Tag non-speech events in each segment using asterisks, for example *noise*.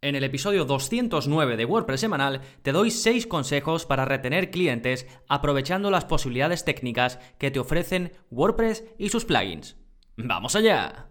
En el episodio 209 de WordPress semanal te doy 6 consejos para retener clientes aprovechando las posibilidades técnicas que te ofrecen WordPress y sus plugins. ¡Vamos allá!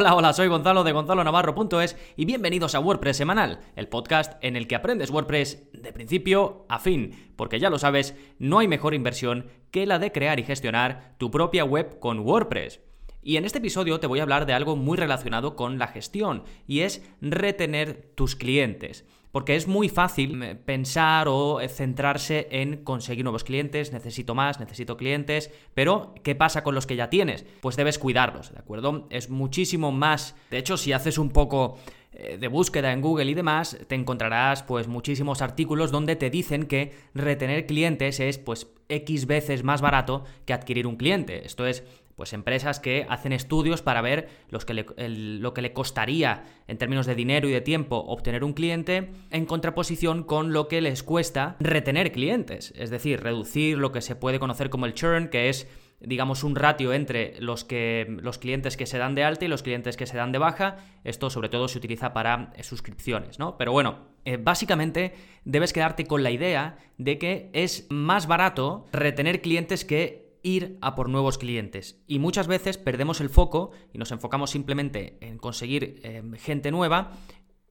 Hola, hola, soy Gonzalo de gonzalonavarro.es y bienvenidos a WordPress Semanal, el podcast en el que aprendes WordPress de principio a fin, porque ya lo sabes, no hay mejor inversión que la de crear y gestionar tu propia web con WordPress. Y en este episodio te voy a hablar de algo muy relacionado con la gestión, y es retener tus clientes. Porque es muy fácil eh, pensar o eh, centrarse en conseguir nuevos clientes, necesito más, necesito clientes, pero ¿qué pasa con los que ya tienes? Pues debes cuidarlos, ¿de acuerdo? Es muchísimo más, de hecho, si haces un poco eh, de búsqueda en Google y demás, te encontrarás pues muchísimos artículos donde te dicen que retener clientes es pues X veces más barato que adquirir un cliente. Esto es pues empresas que hacen estudios para ver los que lo que le costaría en términos de dinero y de tiempo obtener un cliente en contraposición con lo que les cuesta retener clientes, es decir, reducir lo que se puede conocer como el churn, que es digamos, un ratio entre los, que, los clientes que se dan de alta y los clientes que se dan de baja. Esto sobre todo se utiliza para eh, suscripciones, ¿no? Pero bueno, eh, básicamente debes quedarte con la idea de que es más barato retener clientes que ir a por nuevos clientes. Y muchas veces perdemos el foco y nos enfocamos simplemente en conseguir eh, gente nueva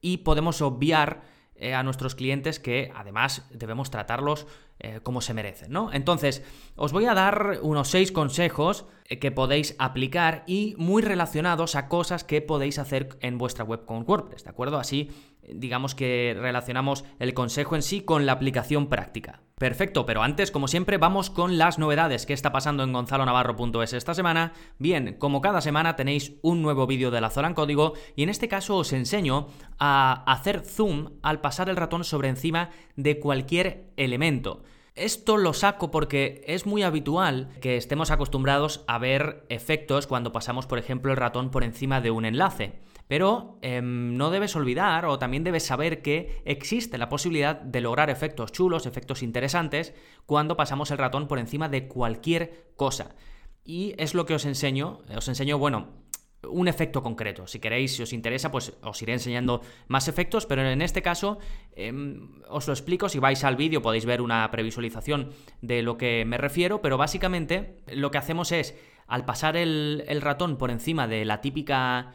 y podemos obviar eh, a nuestros clientes que además debemos tratarlos eh, como se merecen, ¿no? Entonces, os voy a dar unos seis consejos que podéis aplicar y muy relacionados a cosas que podéis hacer en vuestra web con WordPress, ¿de acuerdo? Así digamos que relacionamos el consejo en sí con la aplicación práctica. Perfecto, pero antes, como siempre, vamos con las novedades que está pasando en gonzalonavarro.es esta semana. Bien, como cada semana tenéis un nuevo vídeo de la zona en código y en este caso os enseño a hacer zoom al pasar el ratón sobre encima de cualquier elemento. Esto lo saco porque es muy habitual que estemos acostumbrados a ver efectos cuando pasamos, por ejemplo, el ratón por encima de un enlace. Pero em, no debes olvidar o también debes saber que existe la posibilidad de lograr efectos chulos, efectos interesantes, cuando pasamos el ratón por encima de cualquier cosa. Y es lo que os enseño. Os enseño, bueno, un efecto concreto. Si queréis, si os interesa, pues os iré enseñando más efectos, pero en este caso em, os lo explico. Si vais al vídeo podéis ver una previsualización de lo que me refiero, pero básicamente lo que hacemos es, al pasar el ratón por encima de la típica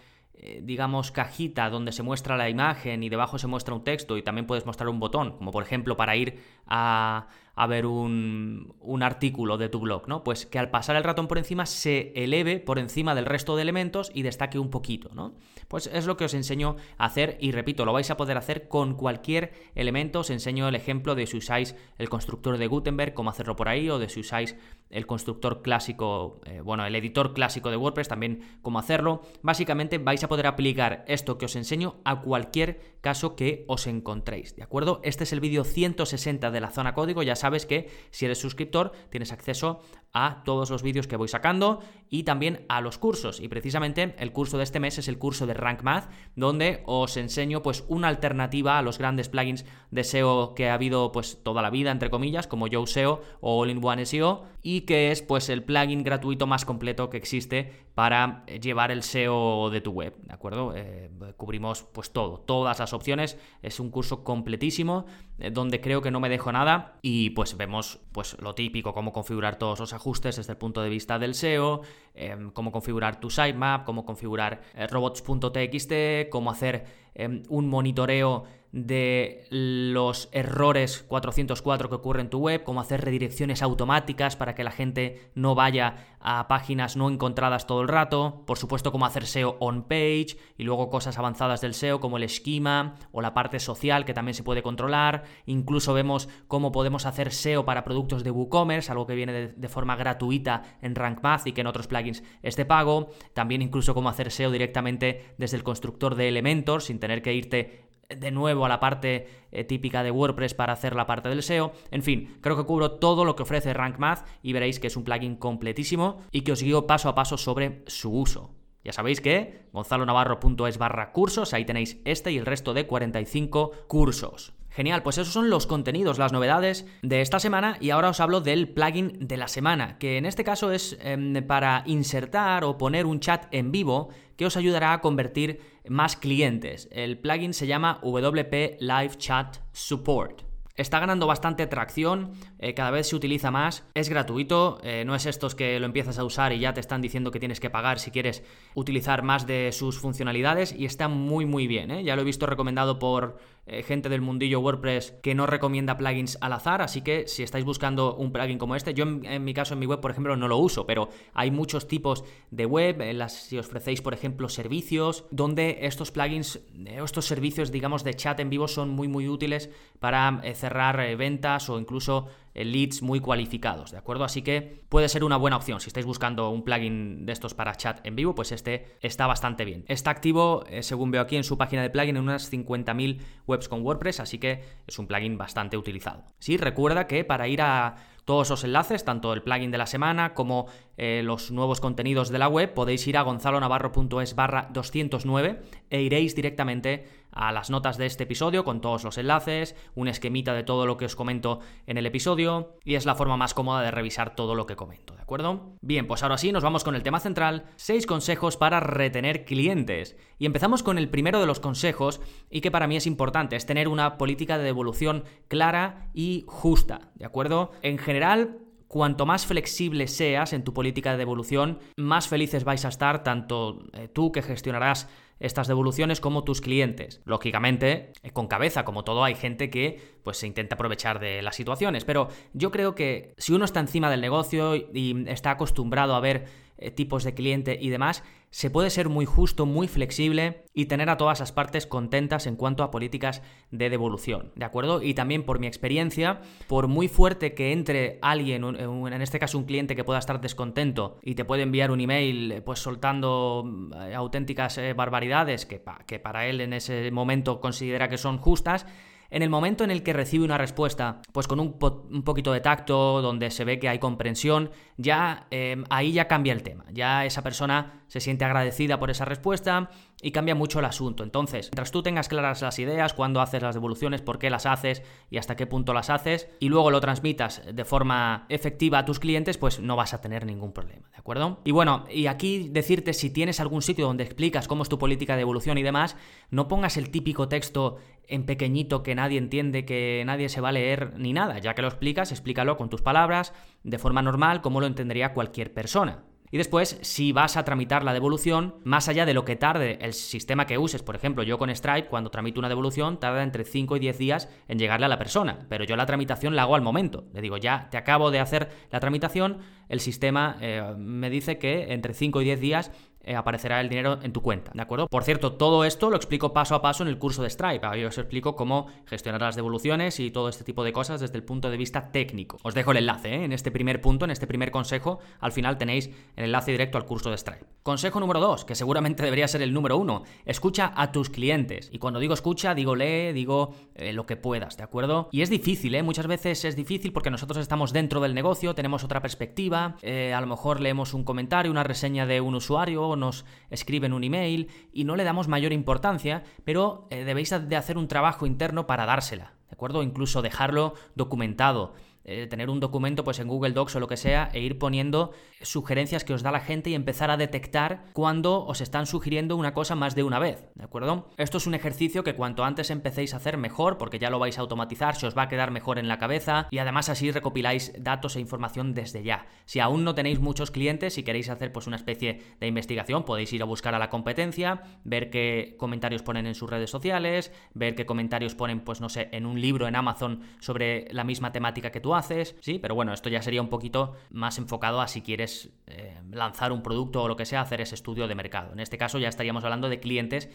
digamos, cajita donde se muestra la imagen y debajo se muestra un texto y también puedes mostrar un botón, como por ejemplo para ir a, a ver un, un, artículo de tu blog, ¿no? Pues que al pasar el ratón por encima se eleve por encima del resto de elementos y destaque un poquito, ¿no? Pues es lo que os enseño a hacer y repito, lo vais a poder hacer con cualquier elemento. Os enseño el ejemplo de si usáis el constructor de Gutenberg, cómo hacerlo por ahí, o de si usáis el constructor clásico, eh, bueno, el editor clásico de WordPress, también cómo hacerlo. Básicamente vais a poder aplicar esto que os enseño a cualquier caso que os encontréis, ¿de acuerdo? Este es el vídeo 160 de la zona código, ya sabes que si eres suscriptor tienes acceso a todos los vídeos que voy sacando y también a los cursos. Y precisamente el curso de este mes es el curso de Rank Math, donde os enseño pues una alternativa a los grandes plugins de SEO que ha habido pues toda la vida, entre comillas, como Yoast SEO o All-in-One SEO, y que es pues el plugin gratuito más completo que existe para llevar el SEO de tu web, ¿de acuerdo? Eh, cubrimos pues todo, todas las opciones, es un curso completísimo eh, donde creo que no me dejo nada y pues vemos pues lo típico, cómo configurar todos los desde el punto de vista del SEO, em, cómo configurar tu sitemap, cómo configurar eh, robots.txt, cómo hacer em, un monitoreo de los errores 404 que ocurren en tu web, cómo hacer redirecciones automáticas para que la gente no vaya a páginas no encontradas todo el rato, por supuesto cómo hacer SEO on page y luego cosas avanzadas del SEO como el esquema o la parte social que también se puede controlar, incluso vemos cómo podemos hacer SEO para productos de WooCommerce, algo que viene de, forma gratuita en RankMath y que en otros plugins es de pago, también incluso cómo hacer SEO directamente desde el constructor de Elementor sin tener que irte de nuevo a la parte eh, típica de WordPress para hacer la parte del SEO. En fin, creo que cubro todo lo que ofrece Rank Math y veréis que es un plugin completísimo y que os guío paso a paso sobre su uso. Ya sabéis que gonzalonavarro.es barra cursos, ahí tenéis este y el resto de 45 cursos. Genial, pues esos son los contenidos, las novedades de esta semana y ahora os hablo del plugin de la semana, que en este caso es em, para insertar o poner un chat en vivo que os ayudará a convertir más clientes. El plugin se llama WP Live Chat Support. Está ganando bastante tracción, eh, cada vez se utiliza más, es gratuito, eh, no es estos que lo empiezas a usar y ya te están diciendo que tienes que pagar si quieres utilizar más de sus funcionalidades y está muy muy bien, ¿eh? ya lo he visto recomendado por gente del mundillo WordPress que no recomienda plugins al azar, así que si estáis buscando un plugin como este, yo en, mi caso en mi web por ejemplo no lo uso, pero hay muchos tipos de web, en las, si ofrecéis por ejemplo servicios, donde estos plugins, estos servicios digamos de chat en vivo son muy muy útiles para cerrar eh, ventas o incluso eh, leads muy cualificados, ¿de acuerdo? Así que puede ser una buena opción. Si estáis buscando un plugin de estos para chat en vivo, pues este está bastante bien. Está activo, eh, según veo aquí en su página de plugin, en unas 50.000 webs con WordPress, así que es un plugin bastante utilizado. Sí, recuerda que para ir a todos los enlaces, tanto el plugin de la semana como los nuevos contenidos de la web, podéis ir a gonzalonavarro.es barra 209 e iréis directamente a las notas de este episodio con todos los enlaces, un esquemita de todo lo que os comento en el episodio y es la forma más cómoda de revisar todo lo que comento, ¿de acuerdo? Bien, pues ahora sí nos vamos con el tema central, 6 consejos para retener clientes. Y empezamos con el primero de los consejos y que para mí es importante, es tener una política de devolución clara y justa, ¿de acuerdo? En general, cuanto más flexible seas en tu política de devolución, más felices vais a estar tanto eh, tú que gestionarás estas devoluciones como tus clientes. Lógicamente, eh, con cabeza, como todo, hay gente que pues se intenta aprovechar de las situaciones, pero yo creo que si uno está encima del negocio y está acostumbrado a ver tipos de cliente y demás, se puede ser muy justo, muy flexible y tener a todas las partes contentas en cuanto a políticas de devolución, ¿de acuerdo? Y también por mi experiencia, por muy fuerte que entre alguien, en este caso un cliente que pueda estar descontento y te puede enviar un email eh, pues soltando eh, auténticas barbaridades que, que para él en ese momento considera que son justas, en el momento en el que recibe una respuesta, pues con un, poquito de tacto, donde se ve que hay comprensión, ya eh, ahí ya cambia el tema. Ya esa persona se siente agradecida por esa respuesta y cambia mucho el asunto. Entonces, mientras tú tengas claras las ideas, cuándo haces las devoluciones, por qué las haces y hasta qué punto las haces, y luego lo transmitas de forma efectiva a tus clientes, pues no vas a tener ningún problema, ¿de acuerdo? Y bueno, y aquí decirte si tienes algún sitio donde explicas cómo es tu política de devolución y demás, no pongas el típico texto en pequeñito que nadie entiende, que nadie se va a leer ni nada. Ya que lo explicas, explícalo con tus palabras, de forma normal, como lo entendería cualquier persona. Y después, si vas a tramitar la devolución, más allá de lo que tarde el sistema que uses, por ejemplo, yo con Stripe, cuando tramito una devolución, tarda entre 5 y 10 días en llegarle a la persona, pero yo la tramitación la hago al momento. Le digo, ya te acabo de hacer la tramitación, el sistema eh, me dice que entre 5 y 10 días eh, aparecerá el dinero en tu cuenta, ¿de acuerdo? Por cierto, todo esto lo explico paso a paso en el curso de Stripe. Ahí os explico cómo gestionar las devoluciones y todo este tipo de cosas desde el punto de vista técnico. Os dejo el enlace ¿eh? en este primer punto, en este primer consejo. Al final tenéis el enlace directo al curso de Stripe. Consejo número 2, que seguramente *laughs* debería ser el número 1. Escucha a tus clientes. Y cuando digo escucha, digo lee, digo eh, lo que puedas, ¿de acuerdo? Y es difícil, ¿eh? Muchas veces es difícil porque nosotros estamos dentro del negocio, tenemos otra perspectiva, a lo mejor leemos un comentario, una reseña de un usuario, nos escriben un email y no le damos mayor importancia, pero eh, debéis de hacer un trabajo interno para dársela, ¿de acuerdo? Incluso dejarlo documentado. Eh, tener un documento pues en Google Docs o lo que sea e ir poniendo sugerencias que os da la gente y empezar a detectar cuando os están sugiriendo una cosa más de una vez, ¿de acuerdo? Esto es un ejercicio que cuanto antes empecéis a hacer mejor porque ya lo vais a automatizar, se os va a quedar mejor en la cabeza y además así recopiláis datos e información desde ya. Si aún no tenéis muchos clientes y queréis hacer pues una especie de investigación, podéis ir a buscar a la competencia, ver qué comentarios ponen en sus redes sociales, ver qué comentarios ponen pues no sé, en un libro en Amazon sobre la misma temática que tú haces, sí, pero bueno, esto ya sería un poquito más enfocado a si quieres eh, lanzar un producto o lo que sea, hacer ese estudio de mercado. En este caso ya estaríamos hablando de clientes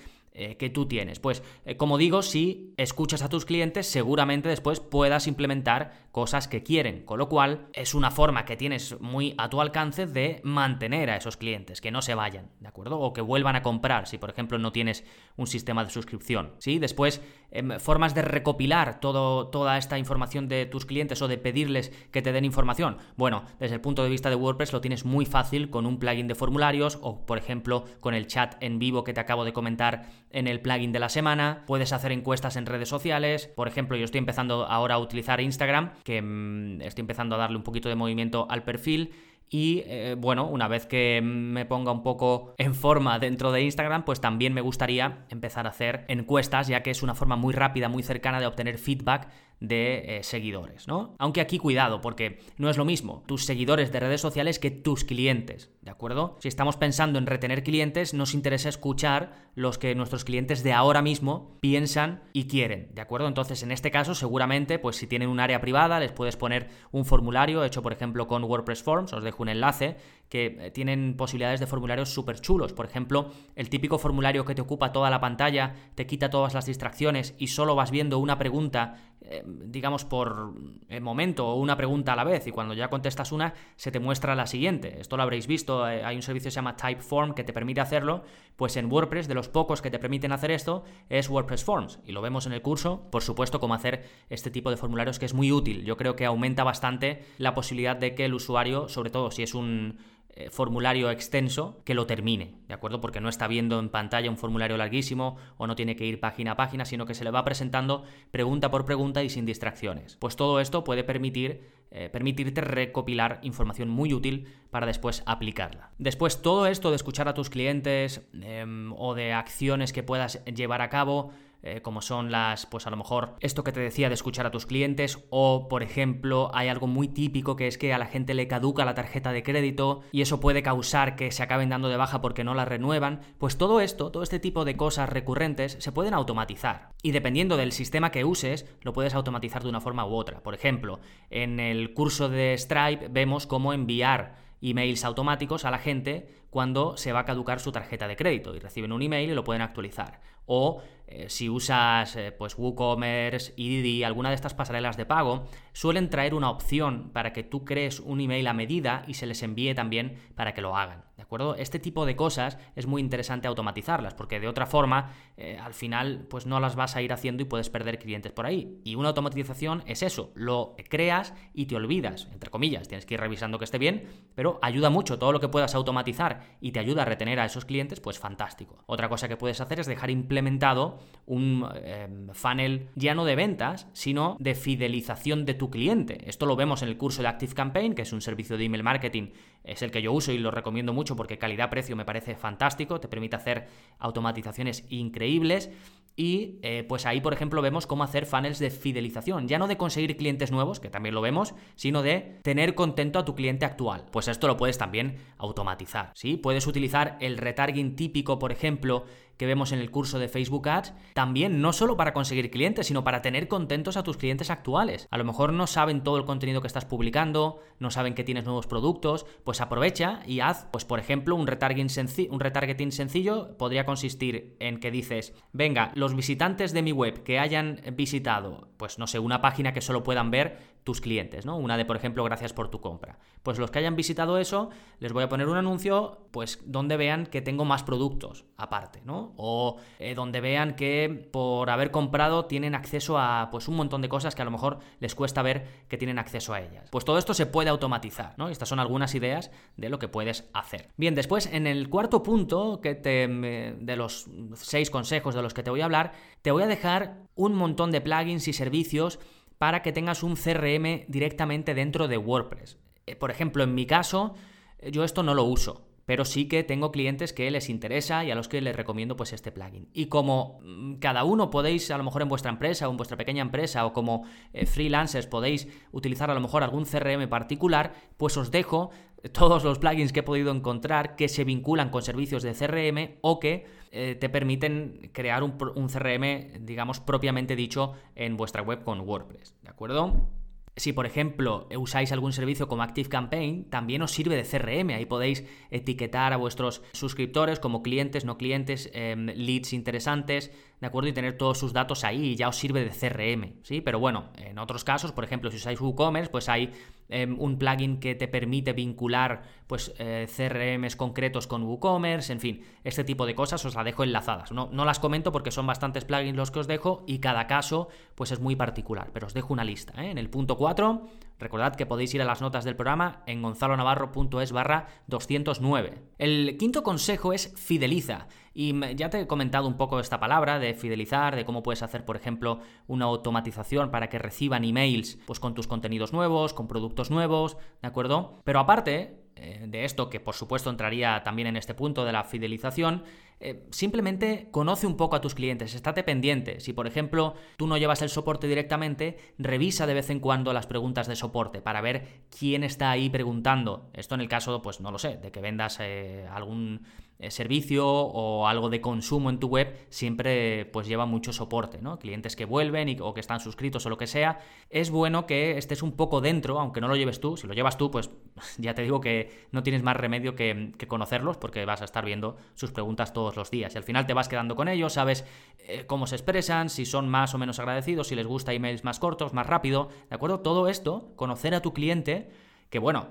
que tú tienes. Pues, eh, como digo, si escuchas a tus clientes, seguramente después puedas implementar cosas que quieren, con lo cual es una forma que tienes muy a tu alcance de mantener a esos clientes, que no se vayan, ¿de acuerdo? O que vuelvan a comprar, si por ejemplo no tienes un sistema de suscripción, ¿sí? Después, em, formas de recopilar todo, toda esta información de tus clientes o de pedirles que te den información? Bueno, desde el punto de vista de WordPress lo tienes muy fácil con un plugin de formularios o, por ejemplo, con el chat en vivo que te acabo de comentar en el plugin de la semana. Puedes hacer encuestas en redes sociales. Por ejemplo, yo estoy empezando ahora a utilizar Instagram, que mm, estoy empezando a darle un poquito de movimiento al perfil y eh, bueno, una vez que me ponga un poco en forma dentro de Instagram, pues también me gustaría empezar a hacer encuestas, ya que es una forma muy rápida, muy cercana de obtener feedback de eh, seguidores, ¿no? Aunque aquí cuidado, porque no es lo mismo tus seguidores de redes sociales que tus clientes, ¿de acuerdo? Si estamos pensando en retener clientes, nos interesa escuchar los que nuestros clientes de ahora mismo piensan y quieren, ¿de acuerdo? Entonces, en este caso, seguramente, pues si tienen un área privada, les puedes poner un formulario hecho, por ejemplo, con WordPress Forms, os dejo un enlace, que eh, tienen posibilidades de formularios súper chulos. Por ejemplo, el típico formulario que te ocupa toda la pantalla, te quita todas las distracciones y solo vas viendo una pregunta, eh, digamos, por el momento o una pregunta a la vez. Y cuando ya contestas una, se te muestra la siguiente. Esto lo habréis visto, eh, hay un servicio que se llama Typeform que te permite hacerlo. Pues en WordPress, de los pocos que te permiten hacer esto, es WordPress Forms. Y lo vemos en el curso, por supuesto, cómo hacer este tipo de formularios que es muy útil. Yo creo que aumenta bastante la posibilidad de que el usuario, sobre todo si es un eh, formulario extenso que lo termine, ¿de acuerdo? Porque no está viendo en pantalla un formulario larguísimo o no tiene que ir página a página, sino que se le va presentando pregunta por pregunta y sin distracciones. Pues todo esto puede permitir, eh, permitirte recopilar información muy útil para después aplicarla. Después, todo esto de escuchar a tus clientes em, o de acciones que puedas llevar a cabo, eh, como son las, pues a lo mejor esto que te decía de escuchar a tus clientes o, por ejemplo, hay algo muy típico que es que a la gente le caduca la tarjeta de crédito y eso puede causar que se acaben dando de baja porque no la renuevan, pues todo esto, todo este tipo de cosas recurrentes se pueden automatizar y dependiendo del sistema que uses, lo puedes automatizar de una forma u otra. Por ejemplo, en el curso de Stripe vemos cómo enviar emails automáticos a la gente cuando se va a caducar su tarjeta de crédito y reciben un email y lo pueden actualizar. O eh, si usas eh, pues WooCommerce, Didi, alguna de estas pasarelas de pago, suelen traer una opción para que tú crees un email a medida y se les envíe también para que lo hagan. ¿De acuerdo? Este tipo de cosas es muy interesante automatizarlas, porque de otra forma, eh, al final, pues no las vas a ir haciendo y puedes perder clientes por ahí. Y una automatización es eso, lo creas y te olvidas, entre comillas, tienes que ir revisando que esté bien, pero ayuda mucho todo lo que puedas automatizar y te ayuda a retener a esos clientes, pues fantástico. Otra cosa que puedes hacer es dejar implementado un em, funnel ya no de ventas, sino de fidelización de tu cliente. Esto lo vemos en el curso de Active Campaign, que es un servicio de email marketing, es el que yo uso y lo recomiendo mucho porque calidad-precio me parece fantástico, te permite hacer automatizaciones increíbles. Y eh, pues ahí, por ejemplo, vemos cómo hacer funnels de fidelización, ya no de conseguir clientes nuevos, que también lo vemos, sino de tener contento a tu cliente actual. Pues esto lo puedes también automatizar, ¿sí? Puedes utilizar el retargeting típico, por ejemplo, que vemos en el curso de Facebook Ads, también no solo para conseguir clientes, sino para tener contentos a tus clientes actuales. A lo mejor no saben todo el contenido que estás publicando, no saben que tienes nuevos productos, pues aprovecha y haz, pues por ejemplo, un retargeting, un retargeting sencillo podría consistir en que dices, venga, los visitantes de mi web que hayan visitado, pues no sé, una página que solo puedan ver tus clientes, ¿no? Una de, por ejemplo, gracias por tu compra. Pues los que hayan visitado eso, les voy a poner un anuncio, pues donde vean que tengo más productos aparte, ¿no? O eh, donde vean que por haber comprado tienen acceso a, pues un montón de cosas que a lo mejor les cuesta ver que tienen acceso a ellas. Pues todo esto se puede automatizar, ¿no? Estas son algunas ideas de lo que puedes hacer. Bien, después en el cuarto punto que te, de los seis consejos de los que te voy a hablar, te voy a dejar un montón de plugins y servicios para que tengas un CRM directamente dentro de WordPress. Eh, por ejemplo, en mi caso, eh, yo esto no lo uso pero sí que tengo clientes que les interesa y a los que les recomiendo pues este plugin. Y como mm, cada uno podéis, a lo mejor en vuestra empresa o en vuestra pequeña empresa o como eh, freelancers podéis utilizar a lo mejor algún CRM particular, pues os dejo todos los plugins que he podido encontrar que se vinculan con servicios de CRM o que eh, te permiten crear un, un CRM, digamos, propiamente dicho en vuestra web con WordPress. ¿De acuerdo? Si, por ejemplo, usáis algún servicio como ActiveCampaign, también os sirve de CRM. Ahí podéis etiquetar a vuestros suscriptores como clientes, no clientes, em, leads interesantes, ¿de acuerdo? Y tener todos sus datos ahí y ya os sirve de CRM, ¿sí? Pero bueno, en otros casos, por ejemplo, si usáis WooCommerce, pues hay em, un plugin que te permite vincular pues eh, CRMs concretos con WooCommerce, en fin, este tipo de cosas os las dejo enlazadas. No, no las comento porque son bastantes plugins los que os dejo y cada caso pues es muy particular, pero os dejo una lista. ¿eh? En el punto 4 Recordad que podéis ir a las notas del programa en gonzalonavarro.es barra 209. El quinto consejo es fideliza. Y ya te he comentado un poco esta palabra de fidelizar, de cómo puedes hacer, por ejemplo, una automatización para que reciban emails pues, con tus contenidos nuevos, con productos nuevos, ¿de acuerdo? Pero aparte, eh, de esto, que por supuesto entraría también en este punto de la fidelización, eh, simplemente conoce un poco a tus clientes, estate pendiente. Si por ejemplo tú no llevas el soporte directamente, revisa de vez en cuando las preguntas de soporte para ver quién está ahí preguntando. Esto en el caso, pues no lo sé, de que vendas eh, algún servicio o algo de consumo en tu web, siempre pues lleva mucho soporte, ¿no? Clientes que vuelven y, o que están suscritos o lo que sea. Es bueno que estés un poco dentro, aunque no lo lleves tú. Si lo llevas tú, pues *laughs* ya te digo que no tienes más remedio que, conocerlos porque vas a estar viendo sus preguntas todos los días. Y al final te vas quedando con ellos, sabes eh, cómo se expresan, si son más o menos agradecidos, si les gusta emails más cortos, más rápido, ¿de acuerdo? Todo esto, conocer a tu cliente, que bueno,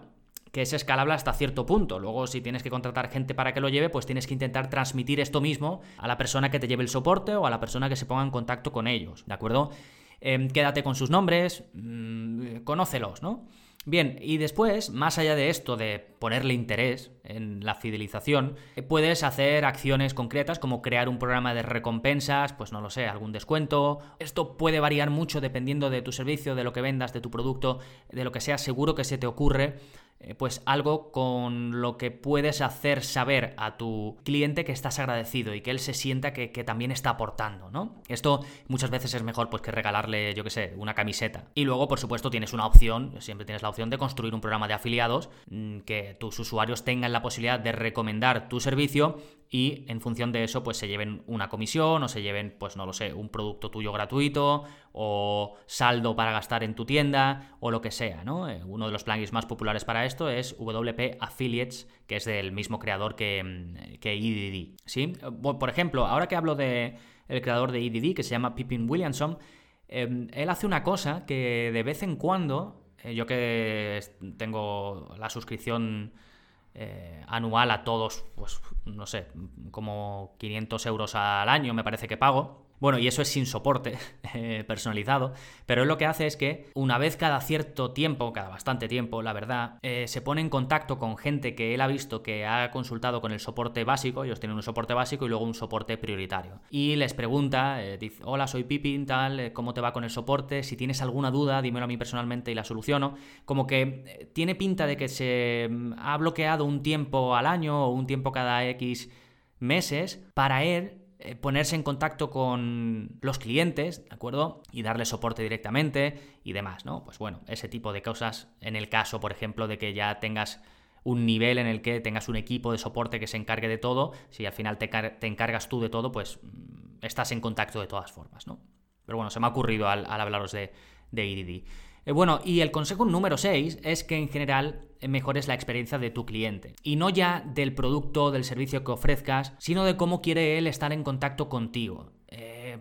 que es escalable hasta cierto punto. Luego, si tienes que contratar gente para que lo lleve, pues tienes que intentar transmitir esto mismo a la persona que te lleve el soporte o a la persona que se ponga en contacto con ellos, ¿de acuerdo? Em, quédate con sus nombres, mm, conócelos, ¿no? Bien, y después, más allá de esto de ponerle interés en la fidelización, eh, puedes hacer acciones concretas como crear un programa de recompensas, pues no lo sé, algún descuento. Esto puede variar mucho dependiendo de tu servicio, de lo que vendas, de tu producto, de lo que sea, seguro que se te ocurre pues algo con lo que puedes hacer saber a tu cliente que estás agradecido y que él se sienta que, también está aportando, ¿no? Esto muchas veces es mejor pues que regalarle, yo qué sé, una camiseta. Y luego, por supuesto, tienes una opción, siempre tienes la opción de construir un programa de afiliados mm, que tus usuarios tengan la posibilidad de recomendar tu servicio y en función de eso pues se lleven una comisión o se lleven pues no lo sé, un producto tuyo gratuito o saldo para gastar en tu tienda o lo que sea, ¿no? Eh, uno de los plugins más populares para esto es WP Affiliates, que es del mismo creador que, mm, que EDD, ¿sí? Por ejemplo, ahora que hablo de el creador de EDD que se llama Pippin Williamson, em, él hace una cosa que de vez en cuando, eh, yo que tengo la suscripción eh, anual a todos, pues no sé, como 500 euros al año me parece que pago. Bueno, y eso es sin soporte *laughs* eh, personalizado, pero él lo que hace es que una vez cada cierto tiempo, cada bastante tiempo, la verdad, eh, se pone en contacto con gente que él ha visto que ha consultado con el soporte básico, ellos tienen un soporte básico y luego un soporte prioritario. Y les pregunta, eh, dice, hola, soy Pipin, tal, ¿cómo te va con el soporte? Si tienes alguna duda, dímelo a mí personalmente y la soluciono. Como que tiene pinta de que se mm, ha bloqueado un tiempo al año o un tiempo cada X meses para él eh, ponerse en contacto con los clientes, ¿de acuerdo? Y darle soporte directamente y demás, ¿no? Pues bueno, ese tipo de cosas en el caso, por ejemplo, de que ya tengas un nivel en el que tengas un equipo de soporte que se encargue de todo, si al final te, encargas tú de todo, pues mm, estás en contacto de todas formas, ¿no? Pero bueno, se me ha ocurrido al, hablaros de, de. Eh, bueno, y el consejo número 6 es que en general eh, mejores la experiencia de tu cliente. Y no ya del producto del servicio que ofrezcas, sino de cómo quiere él estar en contacto contigo.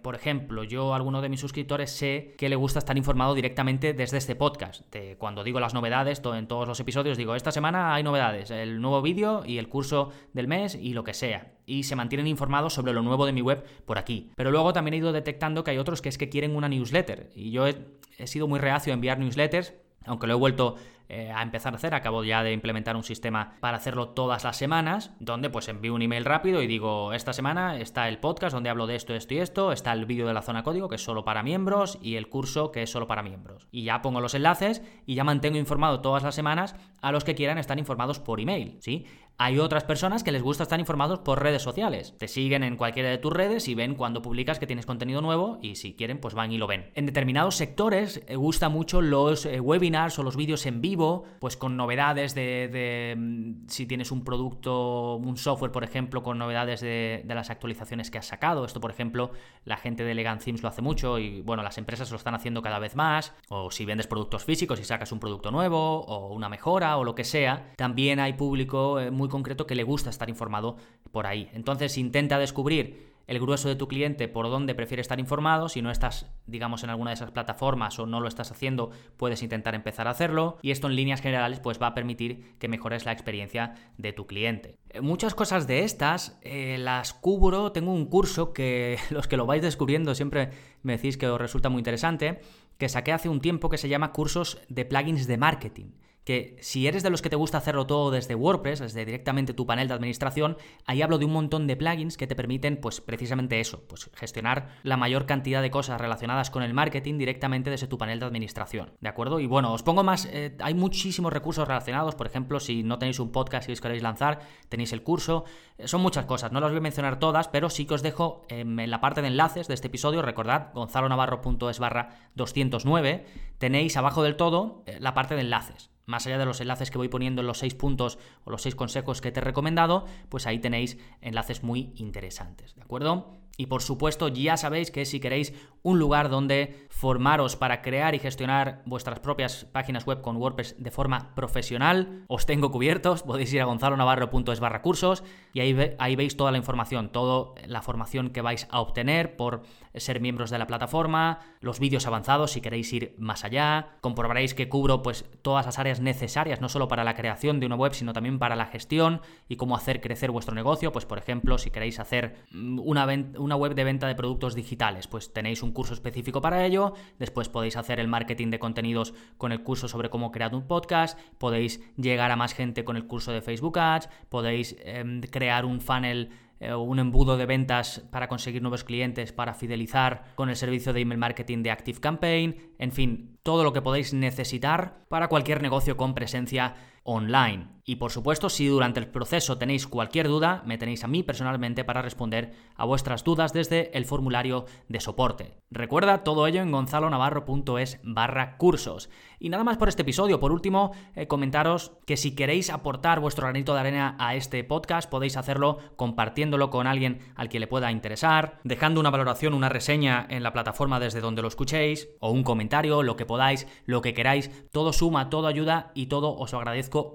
Por ejemplo, yo a alguno de mis suscriptores sé que le gusta estar informado directamente desde este podcast. De cuando digo las novedades, en todos los episodios digo, esta semana hay novedades, el nuevo vídeo y el curso del mes y lo que sea. Y se mantienen informados sobre lo nuevo de mi web por aquí. Pero luego también he ido detectando que hay otros que es que quieren una newsletter. Y yo he he sido muy reacio a enviar newsletters, aunque lo he vuelto eh, a empezar a hacer, acabo ya de implementar un sistema para hacerlo todas las semanas, donde pues envío un email rápido y digo, esta semana está el podcast donde hablo de esto, esto y esto, está el vídeo de la zona código que es solo para miembros y el curso que es solo para miembros. Y ya pongo los enlaces y ya mantengo informado todas las semanas a los que quieran estar informados por email, ¿sí? Hay otras personas que les gusta estar informados por redes sociales. Te siguen en cualquiera de tus redes y ven cuando publicas que tienes contenido nuevo y si quieren pues van y lo ven. En determinados sectores eh, gusta mucho los eh, webinars o los vídeos en vivo, pues con novedades de, mm, si tienes un producto, un software por ejemplo, con novedades de, las actualizaciones que has sacado. Esto por ejemplo la gente de Elegant Themes lo hace mucho y bueno, las empresas lo están haciendo cada vez más. O si vendes productos físicos y sacas un producto nuevo o una mejora o lo que sea, también hay público muy concreto que le gusta estar informado por ahí. Entonces intenta descubrir el grueso de tu cliente por dónde prefiere estar informado. Si no estás, digamos, en alguna de esas plataformas o no lo estás haciendo, puedes intentar empezar a hacerlo. Y esto en líneas generales pues va a permitir que mejores la experiencia de tu cliente. Eh, muchas cosas de estas eh, las cubro. Tengo un curso que *laughs* los que lo vais descubriendo siempre me decís que os resulta muy interesante, que saqué hace un tiempo que se llama cursos de plugins de marketing que si eres de los que te gusta hacerlo todo desde WordPress, desde directamente tu panel de administración, ahí hablo de un montón de plugins que te permiten, pues precisamente eso, pues gestionar la mayor cantidad de cosas relacionadas con el marketing directamente desde tu panel de administración, ¿de acuerdo? Y bueno, os pongo más, eh, hay muchísimos recursos relacionados, por ejemplo, si no tenéis un podcast y os queréis lanzar, tenéis el curso, eh, son muchas cosas, no las voy a mencionar todas, pero sí que os dejo em, en la parte de enlaces de este episodio, recordad, gonzalonavarro.es barra 209, tenéis abajo del todo eh, la parte de enlaces más allá de los enlaces que voy poniendo en los seis puntos o los seis consejos que te he recomendado, pues ahí tenéis enlaces muy interesantes, ¿de acuerdo? Y por supuesto, ya sabéis que si queréis un lugar donde formaros para crear y gestionar vuestras propias páginas web con WordPress de forma profesional, os tengo cubiertos. Podéis ir a gonzalonavarro.es barra cursos y ahí, ahí veis toda la información, toda la formación que vais a obtener por ser miembros de la plataforma, los vídeos avanzados si queréis ir más allá. Comprobaréis que cubro pues todas las áreas necesarias, no solo para la creación de una web, sino también para la gestión y cómo hacer crecer vuestro negocio. Pues por ejemplo, si queréis hacer una venta una web de venta de productos digitales, pues tenéis un curso específico para ello, después podéis hacer el marketing de contenidos con el curso sobre cómo crear un podcast, podéis llegar a más gente con el curso de Facebook Ads, podéis em, crear un funnel eh, un embudo de ventas para conseguir nuevos clientes, para fidelizar con el servicio de email marketing de Active Campaign, en fin, todo lo que podéis necesitar para cualquier negocio con presencia online. Y por supuesto, si durante el proceso tenéis cualquier duda, me tenéis a mí personalmente para responder a vuestras dudas desde el formulario de soporte. Recuerda todo ello en gonzalonavarro.es barra cursos. Y nada más por este episodio. Por último, eh, comentaros que si queréis aportar vuestro granito de arena a este podcast, podéis hacerlo compartiéndolo con alguien al que le pueda interesar, dejando una valoración, una reseña en la plataforma desde donde lo escuchéis, o un comentario, lo que podáis, lo que queráis. Todo suma, todo ayuda y todo os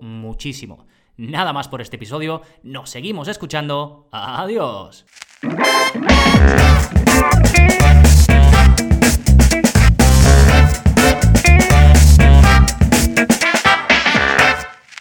muchísimo. Nada más por este episodio, nos seguimos escuchando. Adiós.